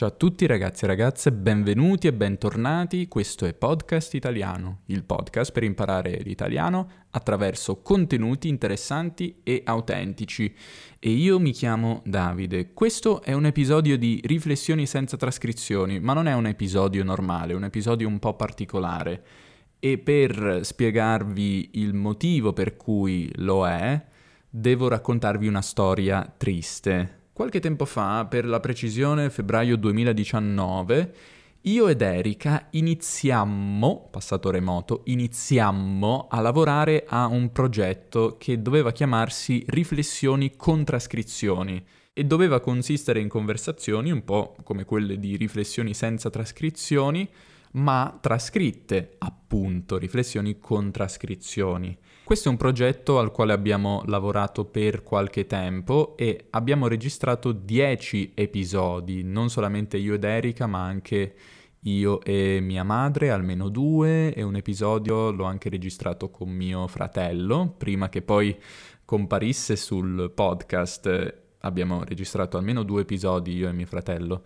Ciao a tutti ragazzi e ragazze, benvenuti e bentornati. Questo è Podcast Italiano, il podcast per imparare l'italiano attraverso contenuti interessanti e autentici. E io mi chiamo Davide. Questo è un episodio di riflessioni senza trascrizioni, ma non è un episodio normale, è un episodio un po' particolare. E per spiegarvi il motivo per cui lo è, devo raccontarvi una storia triste. Qualche tempo fa, per la precisione febbraio 2019, io ed Erika iniziammo, passato remoto, iniziammo a lavorare a un progetto che doveva chiamarsi Riflessioni con trascrizioni e doveva consistere in conversazioni un po' come quelle di riflessioni senza trascrizioni, ma trascritte, appunto, riflessioni con trascrizioni. Questo è un progetto al quale abbiamo lavorato per qualche tempo e abbiamo registrato 10 episodi, non solamente io ed Erika, ma anche io e mia madre, almeno due, e un episodio l'ho anche registrato con mio fratello, prima che poi comparisse sul podcast abbiamo registrato almeno due episodi io e mio fratello.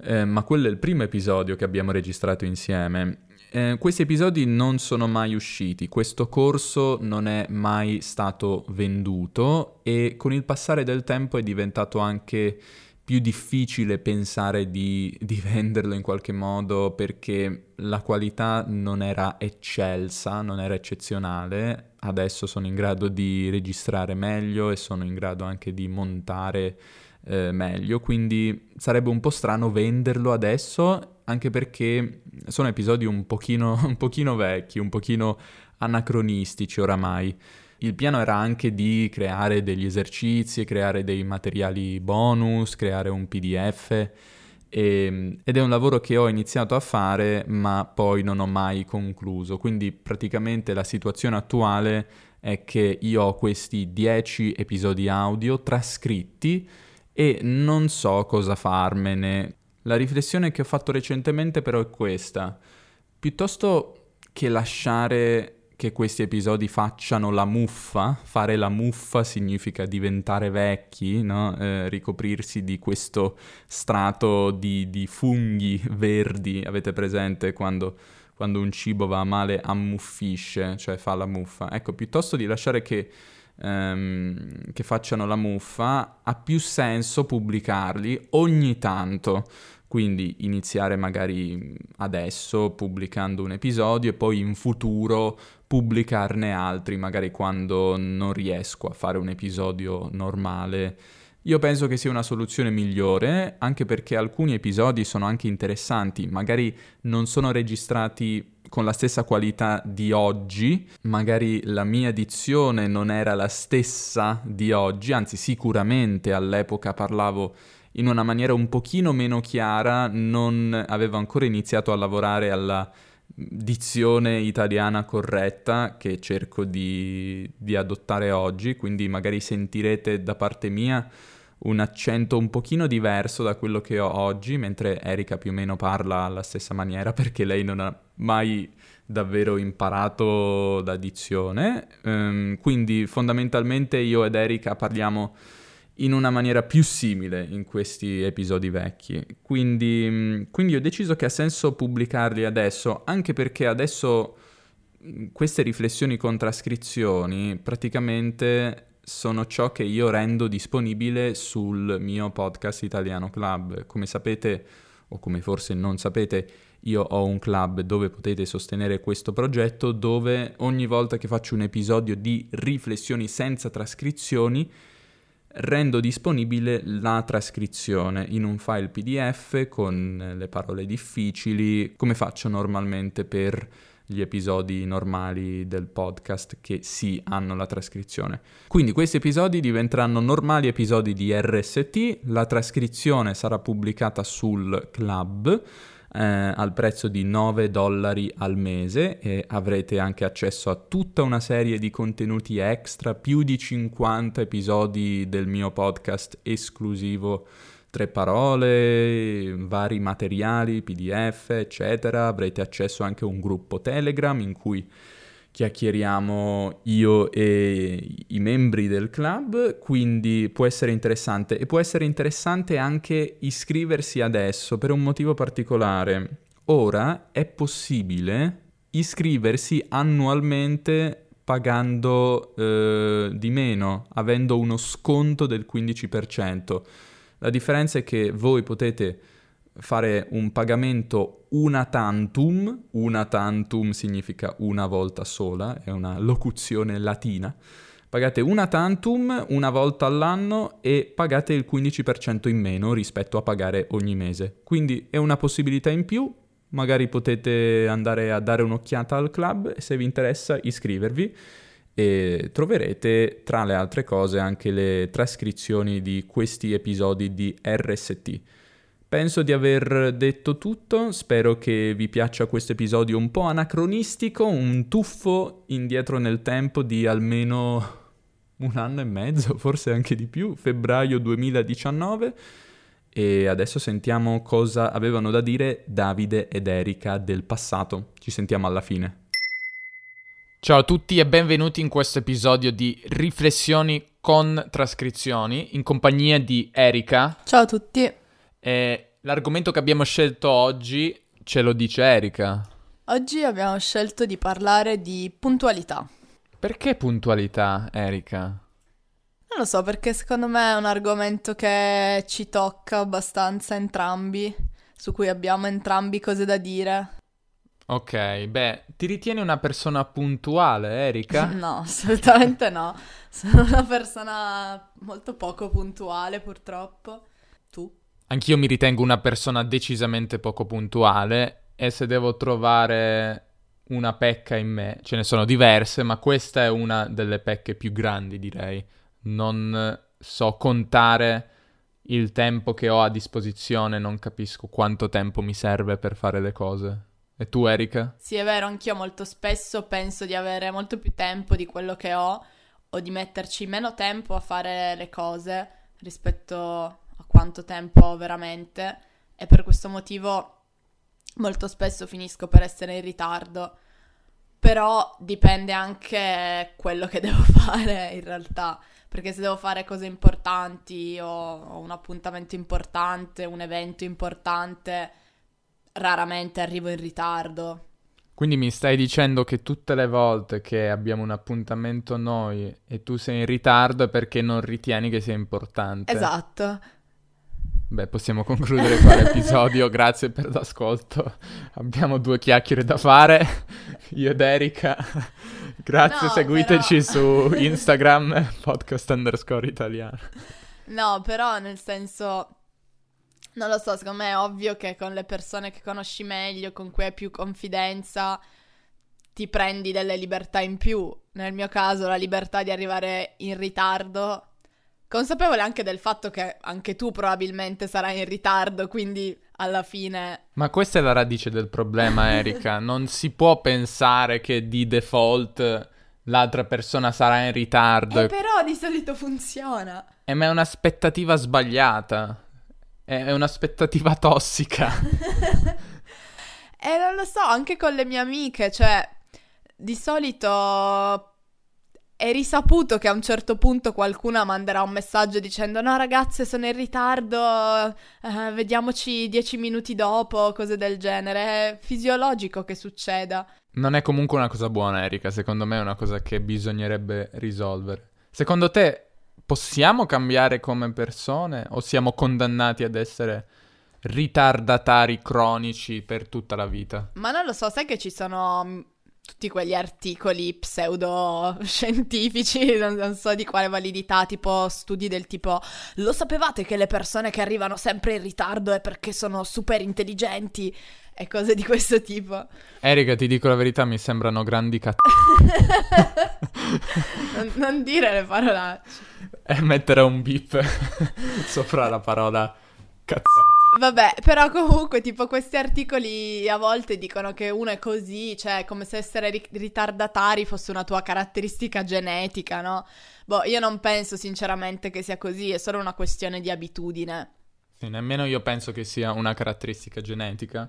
Eh, ma quello è il primo episodio che abbiamo registrato insieme eh, questi episodi non sono mai usciti, questo corso non è mai stato venduto e con il passare del tempo è diventato anche più difficile pensare di, di, venderlo in qualche modo perché la qualità non era eccelsa, non era eccezionale. Adesso sono in grado di registrare meglio e sono in grado anche di montare eh, meglio, quindi sarebbe un po' strano venderlo adesso anche perché sono episodi un pochino, un pochino vecchi, un pochino anacronistici oramai. Il piano era anche di creare degli esercizi, creare dei materiali bonus, creare un PDF e, ed è un lavoro che ho iniziato a fare ma poi non ho mai concluso. Quindi praticamente la situazione attuale è che io ho questi 10 episodi audio trascritti e non so cosa farmene. La riflessione che ho fatto recentemente però è questa. Piuttosto che lasciare che questi episodi facciano la muffa, fare la muffa significa diventare vecchi, no? eh, ricoprirsi di questo strato di, di, funghi verdi, avete presente quando, quando un cibo va male ammuffisce, cioè fa la muffa. Ecco, piuttosto di lasciare che ehm, che facciano la muffa, ha più senso pubblicarli ogni tanto. Quindi iniziare magari adesso pubblicando un episodio e poi in futuro pubblicarne altri, magari quando non riesco a fare un episodio normale. Io penso che sia una soluzione migliore, anche perché alcuni episodi sono anche interessanti, magari non sono registrati con la stessa qualità di oggi, magari la mia dizione non era la stessa di oggi, anzi sicuramente all'epoca parlavo in una maniera un pochino meno chiara, non avevo ancora iniziato a lavorare alla dizione italiana corretta che cerco di, di adottare oggi, quindi magari sentirete da parte mia un accento un pochino diverso da quello che ho oggi, mentre Erika più o meno parla alla stessa maniera perché lei non ha mai davvero imparato da dizione. Um, quindi fondamentalmente io ed Erika parliamo in una maniera più simile in questi episodi vecchi. Quindi, quindi ho deciso che ha senso pubblicarli adesso, anche perché adesso queste riflessioni con trascrizioni praticamente sono ciò che io rendo disponibile sul mio podcast Italiano Club. Come sapete, o come forse non sapete, io ho un club dove potete sostenere questo progetto, dove ogni volta che faccio un episodio di riflessioni senza trascrizioni, rendo disponibile la trascrizione in un file PDF con le parole difficili, come faccio normalmente per gli episodi normali del podcast che sì hanno la trascrizione. Quindi questi episodi diventeranno normali episodi di RST, la trascrizione sarà pubblicata sul club eh, al prezzo di 9 dollari al mese e avrete anche accesso a tutta una serie di contenuti extra, più di 50 episodi del mio podcast esclusivo tre parole, vari materiali, PDF, eccetera. Avrete accesso anche a un gruppo Telegram in cui chiacchieriamo io e i membri del club, quindi può essere interessante e può essere interessante anche iscriversi adesso per un motivo particolare. Ora è possibile iscriversi annualmente pagando eh, di meno, avendo uno sconto del 15%. La differenza è che voi potete fare un pagamento una tantum, una tantum significa una volta sola, è una locuzione latina. Pagate una tantum una volta all'anno e pagate il 15% in meno rispetto a pagare ogni mese. Quindi è una possibilità in più, magari potete andare a dare un'occhiata al club se vi interessa iscrivervi e troverete tra le altre cose anche le trascrizioni di questi episodi di RST. Penso di aver detto tutto, spero che vi piaccia questo episodio un po' anacronistico, un tuffo indietro nel tempo di almeno un anno e mezzo, forse anche di più, febbraio 2019. E adesso sentiamo cosa avevano da dire Davide ed Erika del passato. Ci sentiamo alla fine. Ciao a tutti e benvenuti in questo episodio di Riflessioni con trascrizioni in compagnia di Erika. Ciao a tutti. E l'argomento che abbiamo scelto oggi ce lo dice Erika. Oggi abbiamo scelto di parlare di puntualità. Perché puntualità, Erika? Non lo so, perché secondo me è un argomento che ci tocca abbastanza entrambi, su cui abbiamo entrambi cose da dire. Ok, beh, ti ritieni una persona puntuale, Erika? no, assolutamente no. Sono una persona molto poco puntuale, purtroppo. Tu? Anch'io mi ritengo una persona decisamente poco puntuale e se devo trovare una pecca in me, ce ne sono diverse, ma questa è una delle pecche più grandi, direi. Non so contare il tempo che ho a disposizione, non capisco quanto tempo mi serve per fare le cose. E tu, Erika? Sì, è vero, anch'io molto spesso penso di avere molto più tempo di quello che ho o di metterci meno tempo a fare le cose rispetto quanto tempo ho veramente e per questo motivo molto spesso finisco per essere in ritardo. Però dipende anche quello che devo fare in realtà, perché se devo fare cose importanti o, o un appuntamento importante, un evento importante, raramente arrivo in ritardo. Quindi mi stai dicendo che tutte le volte che abbiamo un appuntamento noi e tu sei in ritardo è perché non ritieni che sia importante. Esatto. Beh, possiamo concludere qua l'episodio, grazie per l'ascolto. Abbiamo due chiacchiere da fare, io ed Erika. Grazie, no, seguiteci però... su Instagram, podcast underscore italiano. No, però nel senso, non lo so, secondo me è ovvio che con le persone che conosci meglio, con cui hai più confidenza, ti prendi delle libertà in più. Nel mio caso la libertà di arrivare in ritardo Consapevole anche del fatto che anche tu probabilmente sarai in ritardo, quindi alla fine... Ma questa è la radice del problema, Erika. non si può pensare che di default l'altra persona sarà in ritardo. Eh, però di solito funziona. Eh, ma è un'aspettativa sbagliata. È un'aspettativa tossica. E eh, non lo so, anche con le mie amiche, cioè... Di solito è risaputo che a un certo punto qualcuno manderà un messaggio dicendo no ragazze sono in ritardo, eh, vediamoci dieci minuti dopo, cose del genere. È fisiologico che succeda. Non è comunque una cosa buona Erika, secondo me è una cosa che bisognerebbe risolvere. Secondo te possiamo cambiare come persone o siamo condannati ad essere ritardatari cronici per tutta la vita? Ma non lo so, sai che ci sono tutti quegli articoli pseudoscientifici, non, non so di quale validità, tipo studi del tipo lo sapevate che le persone che arrivano sempre in ritardo è perché sono super intelligenti e cose di questo tipo. Erika, ti dico la verità, mi sembrano grandi cat... non, non dire le parolacce. E mettere un beep sopra la parola cazzata. Vabbè, però comunque, tipo, questi articoli a volte dicono che uno è così, cioè come se essere ri- ritardatari fosse una tua caratteristica genetica, no? Boh, io non penso sinceramente che sia così, è solo una questione di abitudine. Sì, nemmeno io penso che sia una caratteristica genetica.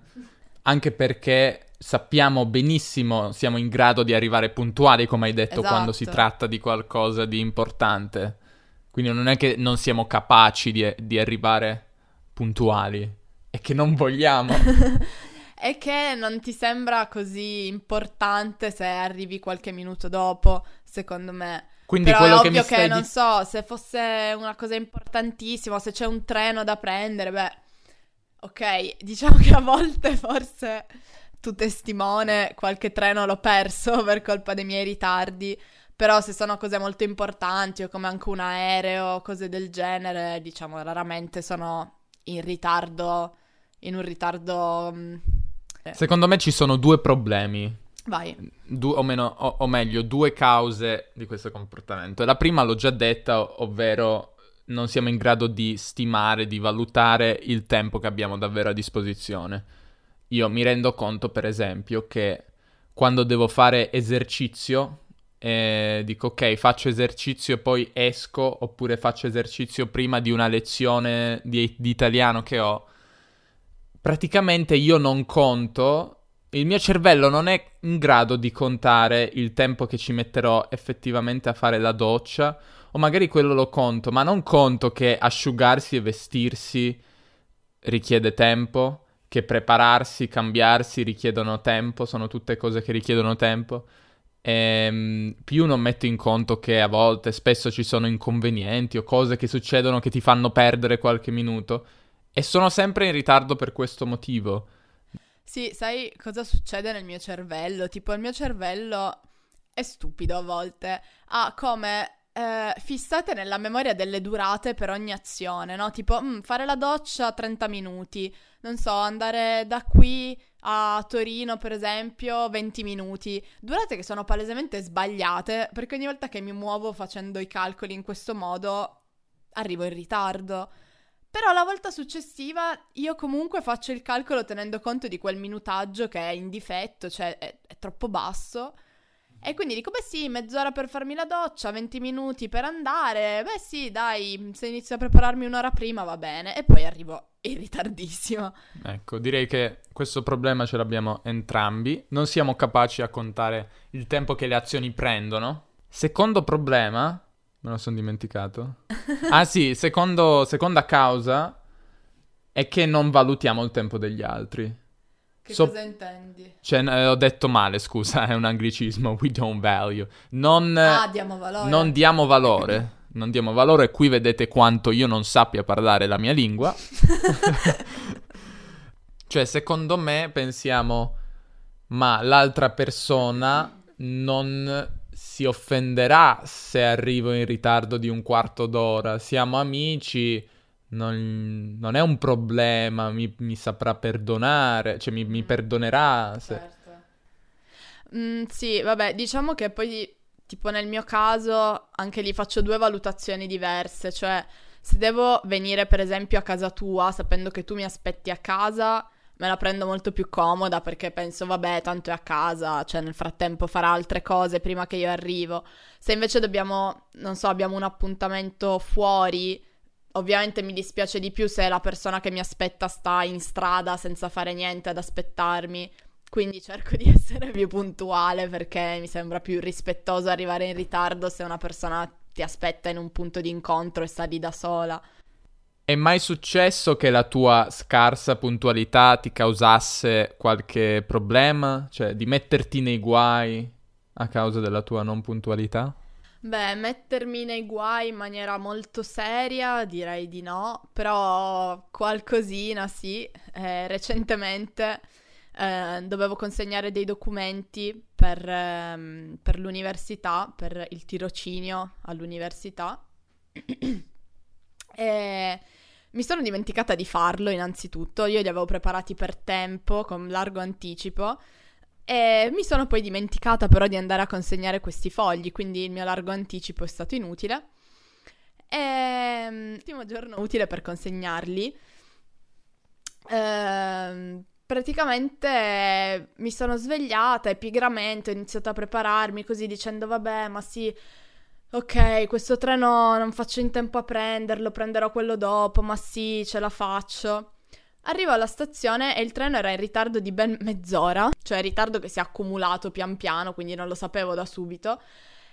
Anche perché sappiamo benissimo, siamo in grado di arrivare puntuali, come hai detto, Esatto. quando si tratta di qualcosa di importante. Quindi non è che non siamo capaci di, di arrivare puntuali, è che non vogliamo. È che non ti sembra così importante se arrivi qualche minuto dopo, secondo me. Quindi Però quello è che ovvio che, stai non so, se fosse una cosa importantissima, se c'è un treno da prendere, beh, ok, diciamo che a volte forse tu testimone qualche treno l'ho perso per colpa dei miei ritardi, però se sono cose molto importanti o come anche un aereo, cose del genere, diciamo, raramente sono in ritardo, in un ritardo... mm, Secondo me ci sono due problemi, Vai. du- o, meno- o- o meglio, due cause di questo comportamento. La prima l'ho già detta, ov- ovvero non siamo in grado di stimare, di valutare il tempo che abbiamo davvero a disposizione. Io mi rendo conto, per esempio, che quando devo fare esercizio, eh, dico ok, faccio esercizio e poi esco, oppure faccio esercizio prima di una lezione di, di italiano che ho, praticamente io non conto, il mio cervello non è in grado di contare il tempo che ci metterò effettivamente a fare la doccia, o magari quello lo conto, ma non conto che asciugarsi e vestirsi richiede tempo, che prepararsi, cambiarsi richiedono tempo, sono tutte cose che richiedono tempo. Ehm, più non metto in conto che a volte, spesso ci sono inconvenienti o cose che succedono che ti fanno perdere qualche minuto. E sono sempre in ritardo per questo motivo. Sì, sai cosa succede nel mio cervello? Tipo, il mio cervello è stupido a volte. Ha come eh, fissate nella memoria delle durate per ogni azione, no? Tipo, mm, fare la doccia 30 minuti. Non so, andare da qui a Torino, per esempio, 20 minuti. Durate che sono palesemente sbagliate, perché ogni volta che mi muovo facendo i calcoli in questo modo, arrivo in ritardo. Però la volta successiva io comunque faccio il calcolo tenendo conto di quel minutaggio che è in difetto, cioè è, è troppo basso. E quindi dico, beh sì, mezz'ora per farmi la doccia, 20 minuti per andare. Beh sì, dai, se inizio a prepararmi un'ora prima va bene. E poi arrivo in ritardissimo. Ecco, direi che questo problema ce l'abbiamo entrambi. Non siamo capaci a contare il tempo che le azioni prendono. Secondo problema, me lo sono dimenticato. ah sì, secondo, seconda causa è che non valutiamo il tempo degli altri. Che So- cosa intendi? Cioè, eh, ho detto male, scusa, è un anglicismo. We don't value. Non, Ah, diamo valore. non diamo valore. Non diamo valore. Qui vedete quanto io non sappia parlare la mia lingua. Cioè, secondo me pensiamo, ma l'altra persona non si offenderà se arrivo in ritardo di un quarto d'ora. Siamo amici, non, non è un problema, mi, mi saprà perdonare, cioè mi, mi perdonerà. se- Certo. Mm, sì, vabbè, diciamo che poi, tipo nel mio caso, anche lì faccio due valutazioni diverse, cioè se devo venire per esempio a casa tua, sapendo che tu mi aspetti a casa, me la prendo molto più comoda perché penso, vabbè, tanto è a casa, cioè nel frattempo farà altre cose prima che io arrivo. Se invece dobbiamo, non so, abbiamo un appuntamento fuori, ovviamente mi dispiace di più se la persona che mi aspetta sta in strada senza fare niente ad aspettarmi. Quindi cerco di essere più puntuale perché mi sembra più rispettoso arrivare in ritardo se una persona ti aspetta in un punto di incontro e sta lì da sola. È mai successo che la tua scarsa puntualità ti causasse qualche problema? Cioè, di metterti nei guai a causa della tua non puntualità? Beh, mettermi nei guai in maniera molto seria direi di no, però qualcosina sì. Eh, recentemente eh, dovevo consegnare dei documenti per, ehm, per l'università, per il tirocinio all'università. e mi sono dimenticata di farlo innanzitutto, io li avevo preparati per tempo, con largo anticipo. E mi sono poi dimenticata però di andare a consegnare questi fogli, quindi il mio largo anticipo è stato inutile. E l'ultimo giorno utile per consegnarli. ehm, praticamente mi sono svegliata e ho iniziato a prepararmi così dicendo vabbè ma sì ok questo treno non faccio in tempo a prenderlo prenderò quello dopo ma sì ce la faccio Arrivo alla stazione e il treno era in ritardo di ben mezz'ora, cioè ritardo che si è accumulato pian piano, quindi non lo sapevo da subito.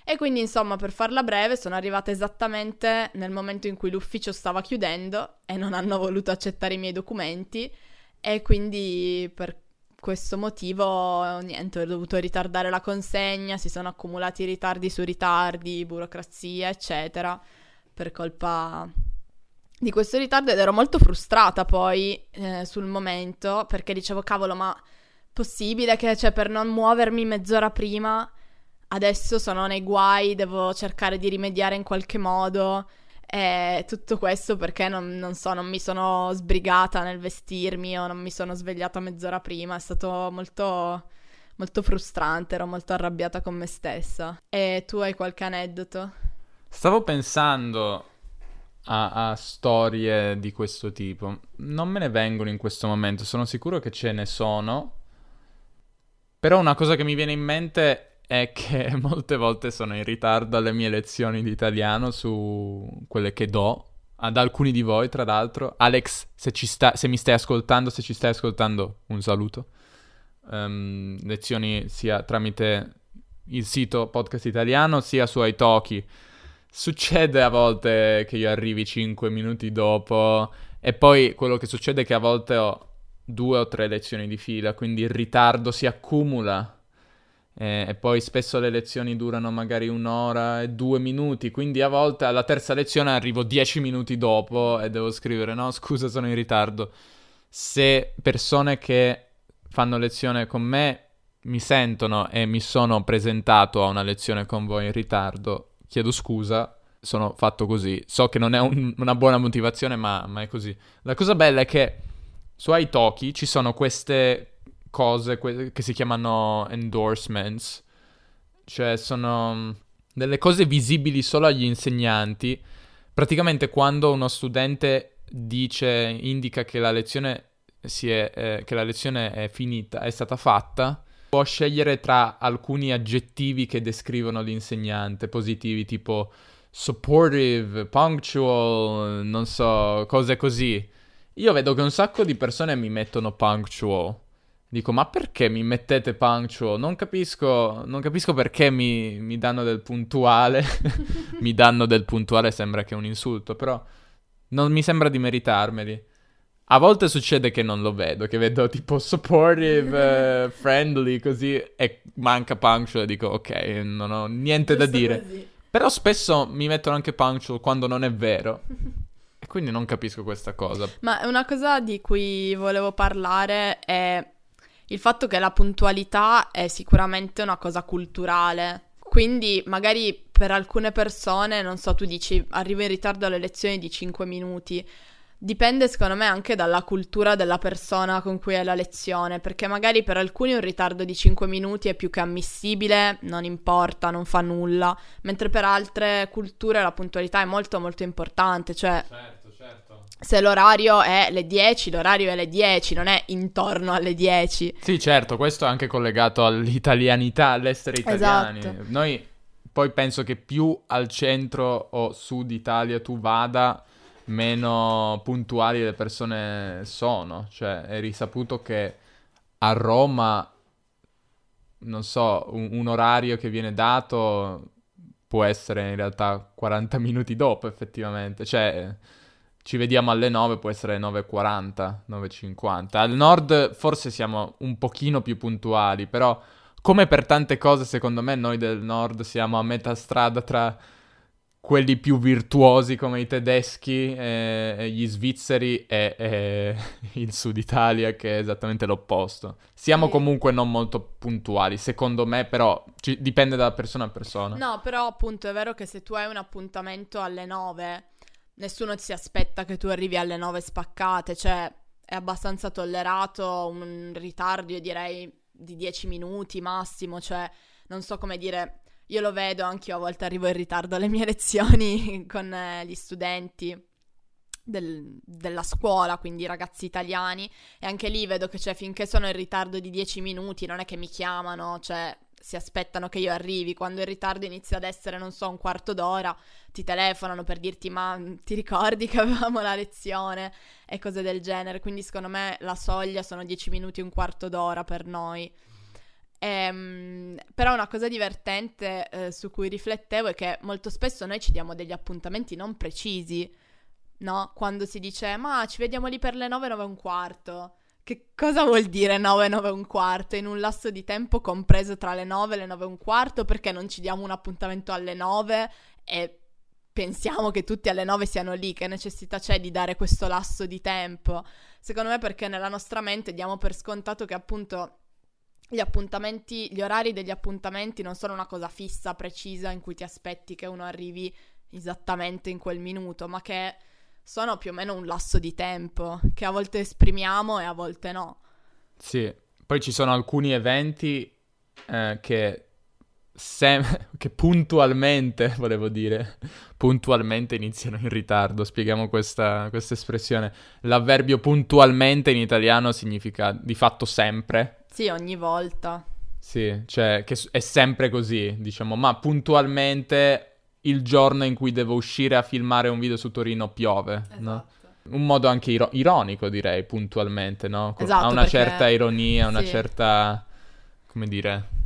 E quindi, insomma, per farla breve, sono arrivata esattamente nel momento in cui l'ufficio stava chiudendo e non hanno voluto accettare i miei documenti. E quindi per questo motivo, niente, ho dovuto ritardare la consegna, si sono accumulati ritardi su ritardi, burocrazia, eccetera, per colpa di questo ritardo ed ero molto frustrata poi eh, sul momento perché dicevo cavolo ma possibile che cioè, per non muovermi mezz'ora prima adesso sono nei guai, devo cercare di rimediare in qualche modo e tutto questo perché non, non so, non mi sono sbrigata nel vestirmi o non mi sono svegliata mezz'ora prima, è stato molto molto frustrante, ero molto arrabbiata con me stessa. E tu hai qualche aneddoto? Stavo pensando a, a, storie di questo tipo. Non me ne vengono in questo momento, sono sicuro che ce ne sono. Però una cosa che mi viene in mente è che molte volte sono in ritardo alle mie lezioni di italiano su quelle che do ad alcuni di voi, tra l'altro. Alex, se, sta- se mi stai ascoltando, se ci stai ascoltando, un saluto. Um, lezioni sia tramite il sito podcast italiano, sia su Italki Succede a volte che io arrivi 5 minuti dopo e poi quello che succede è che a volte ho due o tre lezioni di fila, quindi il ritardo si accumula e, e poi spesso le lezioni durano magari un'ora e due minuti, quindi a volte alla terza lezione arrivo 10 minuti dopo e devo scrivere no scusa sono in ritardo. Se persone che fanno lezione con me mi sentono e mi sono presentato a una lezione con voi in ritardo, chiedo scusa, sono fatto così. So che non è un, una buona motivazione, ma, ma, è così. La cosa bella è che su Italki ci sono queste cose que- che si chiamano endorsements, cioè sono delle cose visibili solo agli insegnanti. Praticamente quando uno studente dice, indica che la lezione, è, eh, che la lezione è finita, è stata fatta, può scegliere tra alcuni aggettivi che descrivono l'insegnante, positivi, tipo supportive, punctual, non so, cose così. Io vedo che un sacco di persone mi mettono punctual. Dico, ma perché mi mettete punctual? Non capisco, non capisco perché mi, mi danno del puntuale. mi danno del puntuale sembra che è un insulto, però non mi sembra di meritarmeli. A volte succede che non lo vedo, che vedo tipo supportive, uh, friendly, così, e manca punctual e dico ok, non ho niente Giusto da dire. Così. Però spesso mi mettono anche punctual quando non è vero. e quindi non capisco questa cosa. Ma una cosa di cui volevo parlare è il fatto che la puntualità è sicuramente una cosa culturale. Quindi magari per alcune persone, non so, tu dici arrivo in ritardo alle lezioni di 5 minuti Dipende secondo me anche dalla cultura della persona con cui hai la lezione, perché magari per alcuni un ritardo di 5 minuti è più che ammissibile, non importa, non fa nulla, mentre per altre culture la puntualità è molto molto importante, cioè certo, certo. se l'orario è le 10, l'orario è le 10, non è intorno alle 10. Sì, certo, questo è anche collegato all'italianità, all'essere italiani. Esatto. Noi poi penso che più al centro o sud Italia tu vada meno puntuali le persone sono. Cioè, è risaputo che a Roma, non so, un, un, orario che viene dato può essere in realtà 40 minuti dopo, effettivamente. Cioè, ci vediamo alle 9, può essere 9.40, 9.50. Al nord forse siamo un pochino più puntuali, però come per tante cose, secondo me, noi del nord siamo a metà strada tra quelli più virtuosi come i tedeschi, eh, gli svizzeri e, e, il sud Italia che è esattamente l'opposto. Siamo sì. comunque non molto puntuali, secondo me, però ci, dipende da persona a persona. No, però appunto è vero che se tu hai un appuntamento alle 9, nessuno si aspetta che tu arrivi alle 9 spaccate, cioè è abbastanza tollerato un ritardo, io direi di 10 minuti massimo, cioè non so come dire io lo vedo, anche io a volte arrivo in ritardo alle mie lezioni con eh, gli studenti. Del, della scuola, quindi i ragazzi italiani, e anche lì vedo che cioè, finché sono in ritardo di 10 minuti non è che mi chiamano, cioè si aspettano che io arrivi, quando il ritardo inizia ad essere, non so, un quarto d'ora, ti telefonano per dirti ma mm, ti ricordi che avevamo la lezione e cose del genere, quindi secondo me la soglia sono 10 minuti, un quarto d'ora per noi. Ehm, però una cosa divertente eh, su cui riflettevo è che molto spesso noi ci diamo degli appuntamenti non precisi, no? Quando si dice ma ci vediamo lì per le 9, 9 e un quarto. Che cosa vuol dire 9, 9 e un quarto? In un lasso di tempo compreso tra le 9 e le 9 e un quarto? Perché non ci diamo un appuntamento alle 9 e pensiamo che tutti alle 9 siano lì? Che necessità c'è di dare questo lasso di tempo? Secondo me perché nella nostra mente diamo per scontato che appunto gli appuntamenti, gli orari degli appuntamenti non sono una cosa fissa, precisa, in cui ti aspetti che uno arrivi esattamente in quel minuto, ma che sono più o meno un lasso di tempo che a volte esprimiamo e a volte no. Sì, poi ci sono alcuni eventi eh, che, sem- che puntualmente, volevo dire, puntualmente iniziano in ritardo. Spieghiamo questa, questa espressione. L'avverbio puntualmente in italiano significa di fatto sempre. Sì, ogni volta. Sì, cioè che è sempre così, diciamo, ma puntualmente il giorno in cui devo uscire a filmare un video su Torino piove, esatto. no? Un modo anche iro- ironico, direi, puntualmente, no? Esatto, ha una perché... certa ironia, una sì. certa... come dire...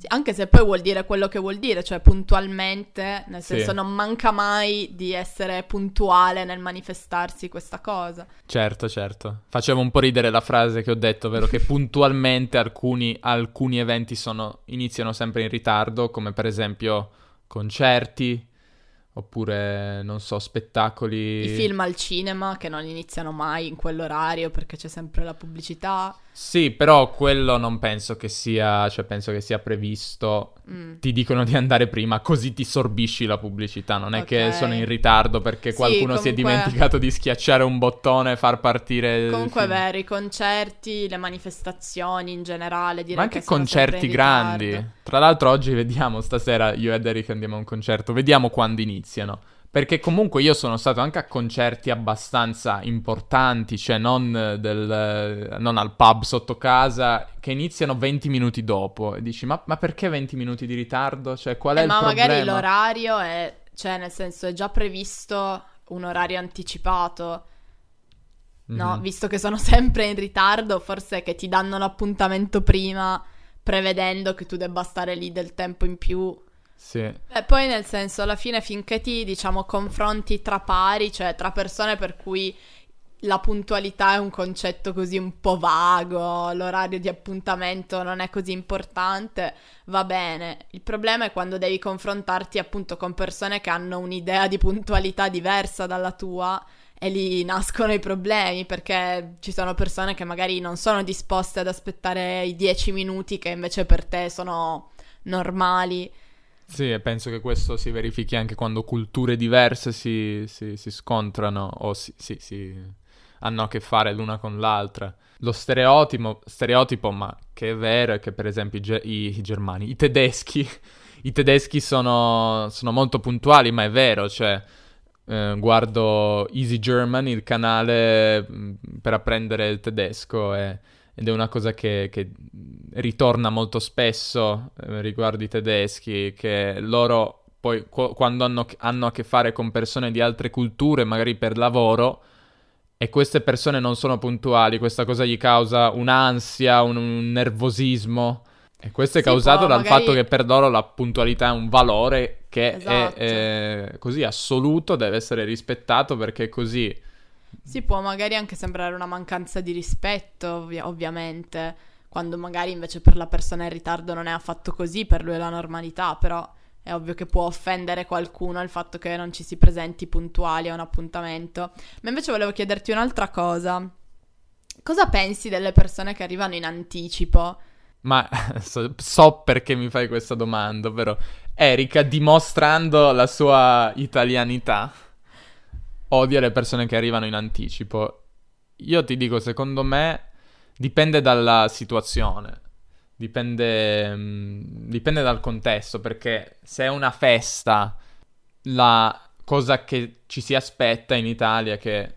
Sì, anche se poi vuol dire quello che vuol dire, cioè puntualmente, nel senso Sì. non manca mai di essere puntuale nel manifestarsi questa cosa. Certo, certo. Faceva un po' ridere la frase che ho detto, ovvero che puntualmente alcuni, alcuni eventi sono, iniziano sempre in ritardo, come per esempio concerti, oppure, non so, spettacoli... I film al cinema che non iniziano mai in quell'orario perché c'è sempre la pubblicità. Sì, però quello non penso che sia, cioè penso che sia previsto. Mm. Ti dicono di andare prima, così ti sorbisci la pubblicità. Non è che Ok. sono in ritardo perché Sì, qualcuno si è comunque- dimenticato di schiacciare un bottone e far partire. Comunque vero, i concerti, le manifestazioni in generale, direi Ma anche che concerti grandi. Tra l'altro, oggi vediamo, stasera io e Derek andiamo a un concerto. Vediamo quando iniziano. Perché comunque io sono stato anche a concerti abbastanza importanti, cioè non, del, non al pub sotto casa, che iniziano 20 minuti dopo. E dici, ma, ma perché 20 minuti di ritardo? Cioè, qual è Eh, il ma problema? magari l'orario è, cioè nel senso è già previsto un orario anticipato, no? Mhm. Visto che sono sempre in ritardo, forse è che ti danno l'appuntamento prima, prevedendo che tu debba stare lì del tempo in più. Sì. E poi nel senso, alla fine finché ti, diciamo, confronti tra pari, cioè tra persone per cui la puntualità è un concetto così un po' vago, l'orario di appuntamento non è così importante, va bene. Il problema è quando devi confrontarti appunto con persone che hanno un'idea di puntualità diversa dalla tua e lì nascono i problemi perché ci sono persone che magari non sono disposte ad aspettare i 10 minuti che invece per te sono normali. Sì, e penso che questo si verifichi anche quando culture diverse si, si- si scontrano o si, si- hanno a che fare l'una con l'altra. Lo stereotipo, stereotipo, ma che è vero, è che per esempio i, ge- i- germani, i tedeschi, i tedeschi sono, sono molto puntuali, ma è vero, cioè eh, guardo Easy German, il canale mh, per apprendere il tedesco e- ed è una cosa che, che ritorna molto spesso eh, riguardo i tedeschi, che loro poi qu- quando hanno, hanno a che fare con persone di altre culture, magari per lavoro, e queste persone non sono puntuali, questa cosa gli causa un'ansia, un, un nervosismo. E questo è Sì, causato dal magari- fatto che per loro la puntualità è un valore che Esatto. è eh, così assoluto, deve essere rispettato perché è così. Si può magari anche sembrare una mancanza di rispetto, ovvia- ovviamente, quando magari invece per la persona in ritardo non è affatto così, per lui è la normalità, però è ovvio che può offendere qualcuno il fatto che non ci si presenti puntuali a un appuntamento. Ma invece volevo chiederti un'altra cosa. Cosa pensi delle persone che arrivano in anticipo? Ma so, so perché mi fai questa domanda, ovvero Erika dimostrando la sua italianità odia le persone che arrivano in anticipo. Io ti dico, secondo me dipende dalla situazione, dipende, mm, dipende dal contesto, perché se è una festa, la cosa che ci si aspetta in Italia è che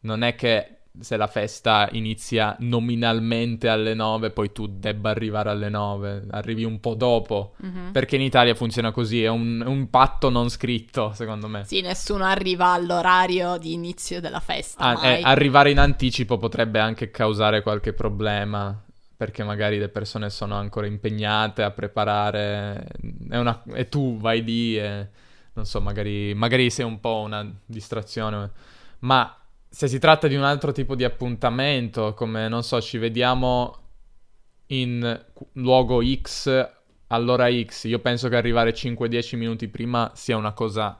non è che se la festa inizia nominalmente alle 9, poi tu debba arrivare alle 9, arrivi un po' dopo. Mhm. Perché in Italia funziona così, è un, un patto non scritto, secondo me. Sì, nessuno arriva all'orario di inizio della festa. Ah, eh, arrivare in anticipo potrebbe anche causare qualche problema, perché magari le persone sono ancora impegnate a preparare, è una- e tu vai lì e non so, magari, magari sei un po' una distrazione, ma se si tratta di un altro tipo di appuntamento, come non so, ci vediamo in luogo X all'ora X, io penso che arrivare 5-10 minuti prima sia una cosa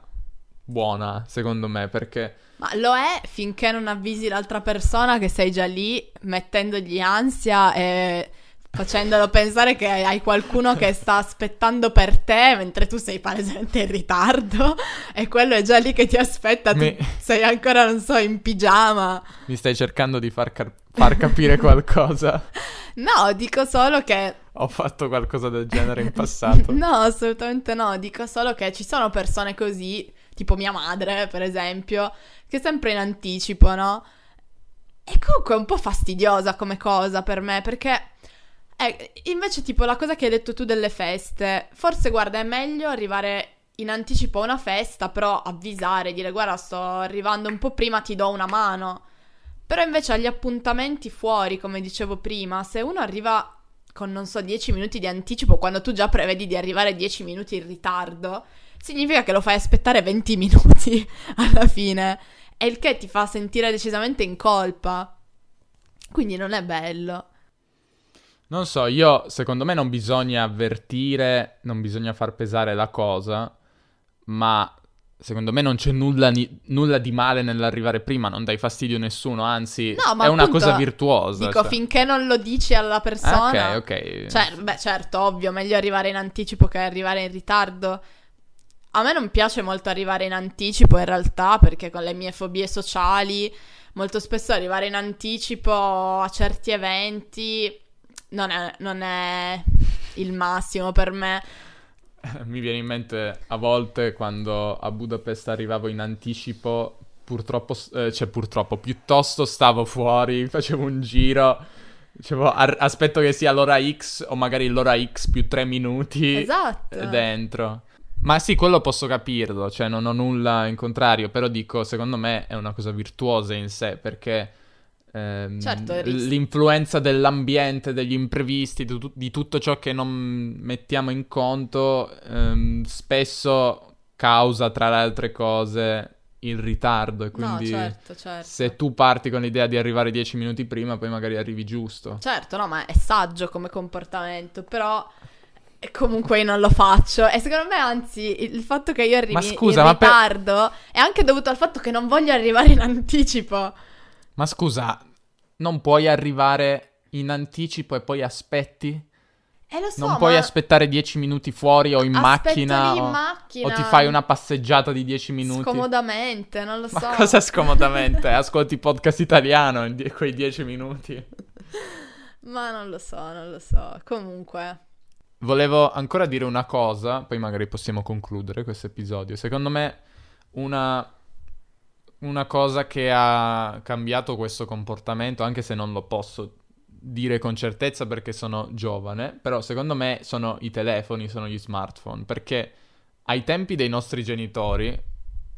buona, secondo me, perché... Ma lo è finché non avvisi l'altra persona che sei già lì, mettendogli ansia e facendolo pensare che hai qualcuno che sta aspettando per te mentre tu sei palesemente in ritardo e quello è già lì che ti aspetta, tu Mi- sei ancora, non so, in pigiama. Mi stai cercando di far, car- far capire qualcosa? No, dico solo che Ho fatto qualcosa del genere in passato. No, assolutamente no. Dico solo che ci sono persone così, tipo mia madre, per esempio, che è sempre in anticipo, no? E comunque è un po' fastidiosa come cosa per me, perché eh, invece, tipo, la cosa che hai detto tu delle feste, forse guarda, è meglio arrivare in anticipo a una festa, però avvisare, dire guarda, sto arrivando un po' prima, ti do una mano. Però invece agli appuntamenti fuori, come dicevo prima, se uno arriva con, non so, 10 minuti di anticipo, quando tu già prevedi di arrivare 10 minuti in ritardo, significa che lo fai aspettare 20 minuti alla fine. E il che ti fa sentire decisamente in colpa. Quindi non è bello. Non so, io secondo me non bisogna avvertire, non bisogna far pesare la cosa, ma secondo me non c'è nulla, ni- nulla di male nell'arrivare prima, non dai fastidio a nessuno, anzi No, ma è una appunto, cosa virtuosa. Dico, cioè. finché non lo dici alla persona. Ah, ok, ok. Cioè, beh, certo, ovvio, meglio arrivare in anticipo che arrivare in ritardo. A me non piace molto arrivare in anticipo in realtà, perché con le mie fobie sociali, molto spesso arrivare in anticipo a certi eventi non è, non è il massimo per me. Mi viene in mente a volte quando a Budapest arrivavo in anticipo, purtroppo, eh, cioè purtroppo, piuttosto stavo fuori, facevo un giro, dicevo "Ar- aspetto che sia l'ora X o magari l'ora X più tre minuti Esatto. dentro. Ma sì, quello posso capirlo, cioè non ho nulla in contrario, però dico, secondo me è una cosa virtuosa in sé perché ehm, Certo, l'influenza dell'ambiente, degli imprevisti, di, tu- di tutto ciò che non mettiamo in conto, ehm, spesso causa tra le altre cose il ritardo e quindi No, certo, certo. se tu parti con l'idea di arrivare dieci minuti prima, poi magari arrivi giusto. Certo, no, ma è saggio come comportamento, però comunque io non lo faccio. E secondo me, anzi, il fatto che io arrivi Ma scusa, in ma per- ritardo è anche dovuto al fatto che non voglio arrivare in anticipo. Ma scusa, non puoi arrivare in anticipo e poi aspetti? E lo so, non puoi aspettare 10 minuti fuori o in macchina, in o, macchina o ti fai una passeggiata di 10 minuti? Scomodamente, non lo so. Ma cosa scomodamente? Ascolti podcast italiano in die- quei 10 minuti. Ma non lo so, non lo so. Comunque, Volevo ancora dire una cosa, poi magari possiamo concludere questo episodio. Secondo me una, una cosa che ha cambiato questo comportamento, anche se non lo posso dire con certezza perché sono giovane, però secondo me sono i telefoni, sono gli smartphone, perché ai tempi dei nostri genitori,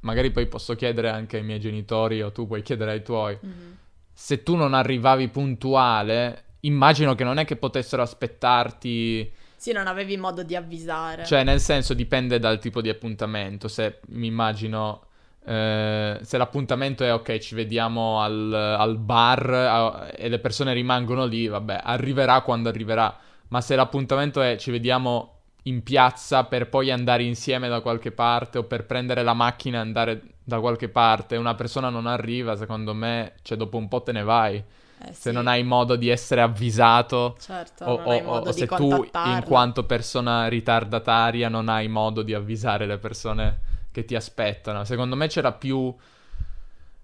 magari poi posso chiedere anche ai miei genitori o tu puoi chiedere ai tuoi, mhm. se tu non arrivavi puntuale, immagino che non è che potessero aspettarti sì, non avevi modo di avvisare. cioè, nel senso, dipende dal tipo di appuntamento. Se mi immagino. Eh, se l'appuntamento è ok, ci vediamo al, al bar eh, e le persone rimangono lì, vabbè, arriverà quando arriverà. Ma se l'appuntamento è ci vediamo in piazza per poi andare insieme da qualche parte o per prendere la macchina e andare da qualche parte una persona non arriva, secondo me, cioè dopo un po' te ne vai. Eh, Se sì, non hai modo di essere avvisato Certo, o, o- o se tu, in quanto persona ritardataria, non hai modo di avvisare le persone che ti aspettano. Secondo me c'era più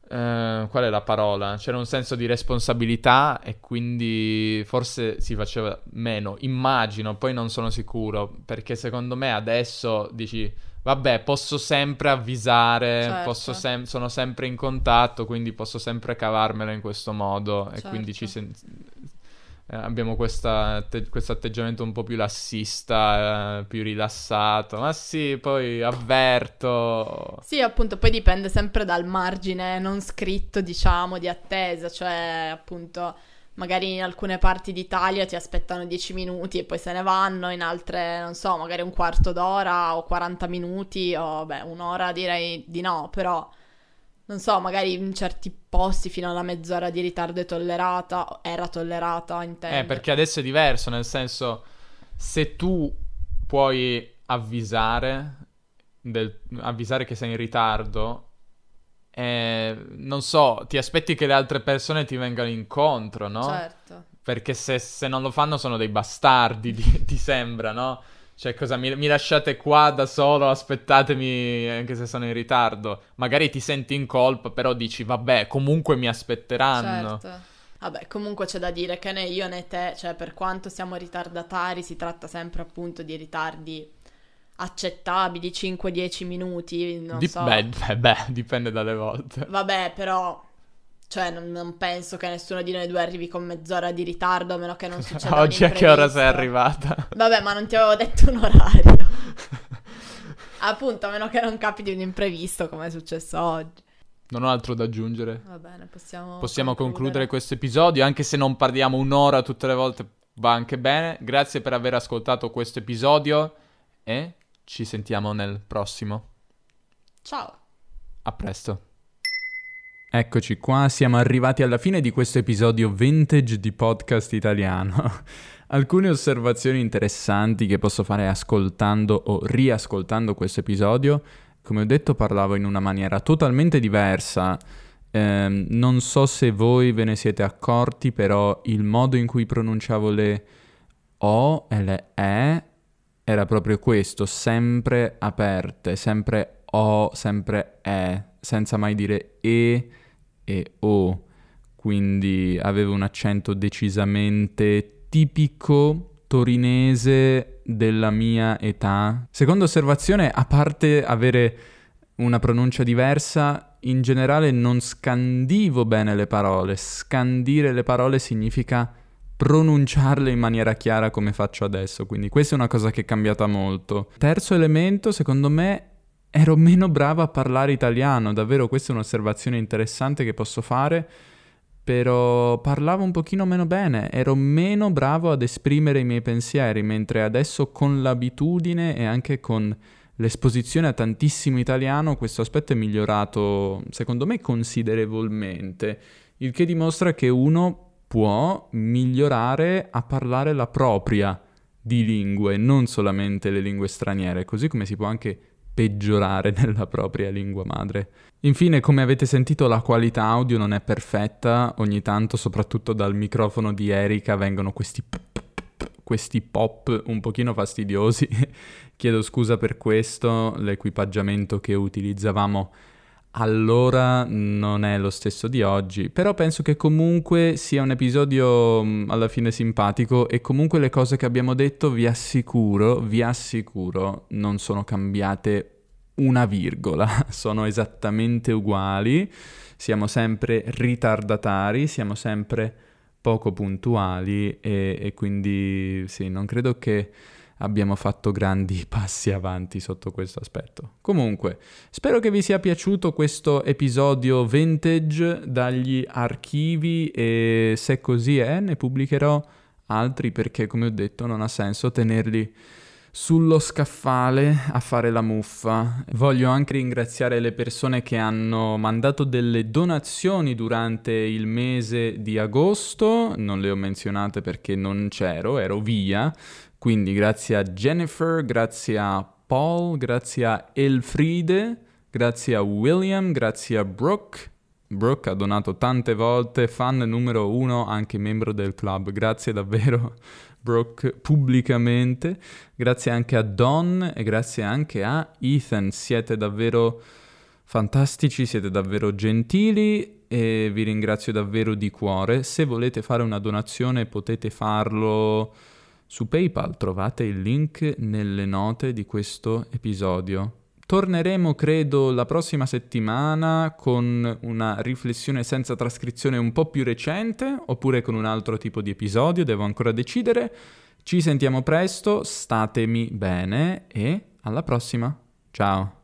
Uh, qual è la parola? C'era un senso di responsabilità e quindi forse si faceva meno, immagino, poi non sono sicuro, perché secondo me adesso dici, vabbè, posso sempre avvisare, certo. posso sem- sono sempre in contatto, quindi posso sempre cavarmela in questo modo certo. e quindi ci sen- eh, abbiamo questo atteggiamento un po' più lassista, eh, più rilassato. Ma sì, poi avverto. Sì, appunto, poi dipende sempre dal margine non scritto, diciamo, di attesa. Cioè, appunto, magari in alcune parti d'Italia ti aspettano 10 minuti e poi se ne vanno, in altre, non so, magari un quarto d'ora o 40 minuti o, beh, un'ora direi di no, però non so, magari in certi posti fino alla mezz'ora di ritardo è tollerata, era tollerata, intendo. Eh, perché adesso è diverso, nel senso, se tu puoi avvisare, del, avvisare che sei in ritardo, eh, non so, ti aspetti che le altre persone ti vengano incontro, no? Certo. Perché se, se non lo fanno sono dei bastardi, ti, ti sembra, no? Cioè, cosa mi, mi, lasciate qua da solo, aspettatemi anche se sono in ritardo. Magari ti senti in colpa, però dici, vabbè, comunque mi aspetteranno. Certo. Vabbè, comunque c'è da dire che né io né te, cioè per quanto siamo ritardatari, si tratta sempre appunto di ritardi accettabili, 5-10 minuti, non Dip- so. Beh, beh, dipende dalle volte. Vabbè, però cioè, non, non, penso che nessuno di noi due arrivi con mezz'ora di ritardo, a meno che non succeda Oggi a che ora sei arrivata? Vabbè, ma non ti avevo detto un orario. Appunto, a meno che non capiti un imprevisto, come è successo oggi. Non ho altro da aggiungere. Va bene, possiamo... Possiamo concludere, concludere questo episodio, anche se non parliamo un'ora tutte le volte, va anche bene. Grazie per aver ascoltato questo episodio e ci sentiamo nel prossimo. Ciao. A presto. Eccoci qua, siamo arrivati alla fine di questo episodio vintage di podcast italiano. Alcune osservazioni interessanti che posso fare ascoltando o riascoltando questo episodio. Come ho detto parlavo in una maniera totalmente diversa. Eh, non so se voi ve ne siete accorti, però il modo in cui pronunciavo le O e le E era proprio questo, sempre aperte, sempre O, sempre E, senza mai dire E e O, quindi avevo un accento decisamente tipico torinese della mia età. Seconda osservazione, a parte avere una pronuncia diversa, in generale non scandivo bene le parole. Scandire le parole significa pronunciarle in maniera chiara come faccio adesso, quindi questa è una cosa che è cambiata molto. Terzo elemento, secondo me, ero meno bravo a parlare italiano, davvero questa è un'osservazione interessante che posso fare, però parlavo un pochino meno bene, ero meno bravo ad esprimere i miei pensieri, mentre adesso con l'abitudine e anche con l'esposizione a tantissimo italiano questo aspetto è migliorato, secondo me, considerevolmente, il che dimostra che uno può migliorare a parlare la propria di lingue, non solamente le lingue straniere, così come si può anche peggiorare nella propria lingua madre. Infine, come avete sentito, la qualità audio non è perfetta, ogni tanto, soprattutto dal microfono di Erika, vengono questi questi pop un pochino fastidiosi. Chiedo scusa per questo, l'equipaggiamento che utilizzavamo allora non è lo stesso di oggi, però penso che comunque sia un episodio mm, alla fine simpatico e comunque le cose che abbiamo detto vi assicuro, vi assicuro, non sono cambiate una virgola, sono esattamente uguali, siamo sempre ritardatari, siamo sempre poco puntuali e, e quindi sì, non credo che abbiamo fatto grandi passi avanti sotto questo aspetto. Comunque, spero che vi sia piaciuto questo episodio vintage dagli archivi e se così è ne pubblicherò altri perché come ho detto non ha senso tenerli sullo scaffale a fare la muffa. Voglio anche ringraziare le persone che hanno mandato delle donazioni durante il mese di agosto, non le ho menzionate perché non c'ero, ero via, quindi grazie a Jennifer, grazie a Paul, grazie a Elfride, grazie a William, grazie a Brooke. Brooke ha donato tante volte, fan numero uno, anche membro del club. Grazie davvero, Brooke, pubblicamente. Grazie anche a Don e grazie anche a Ethan. Siete davvero Fantastici, siete davvero gentili e vi ringrazio davvero di cuore. Se volete fare una donazione potete farlo su PayPal, trovate il link nelle note di questo episodio. Torneremo, credo, la prossima settimana con una riflessione senza trascrizione un po' più recente, oppure con un altro tipo di episodio, devo ancora decidere. Ci sentiamo presto, statemi bene e alla prossima. Ciao.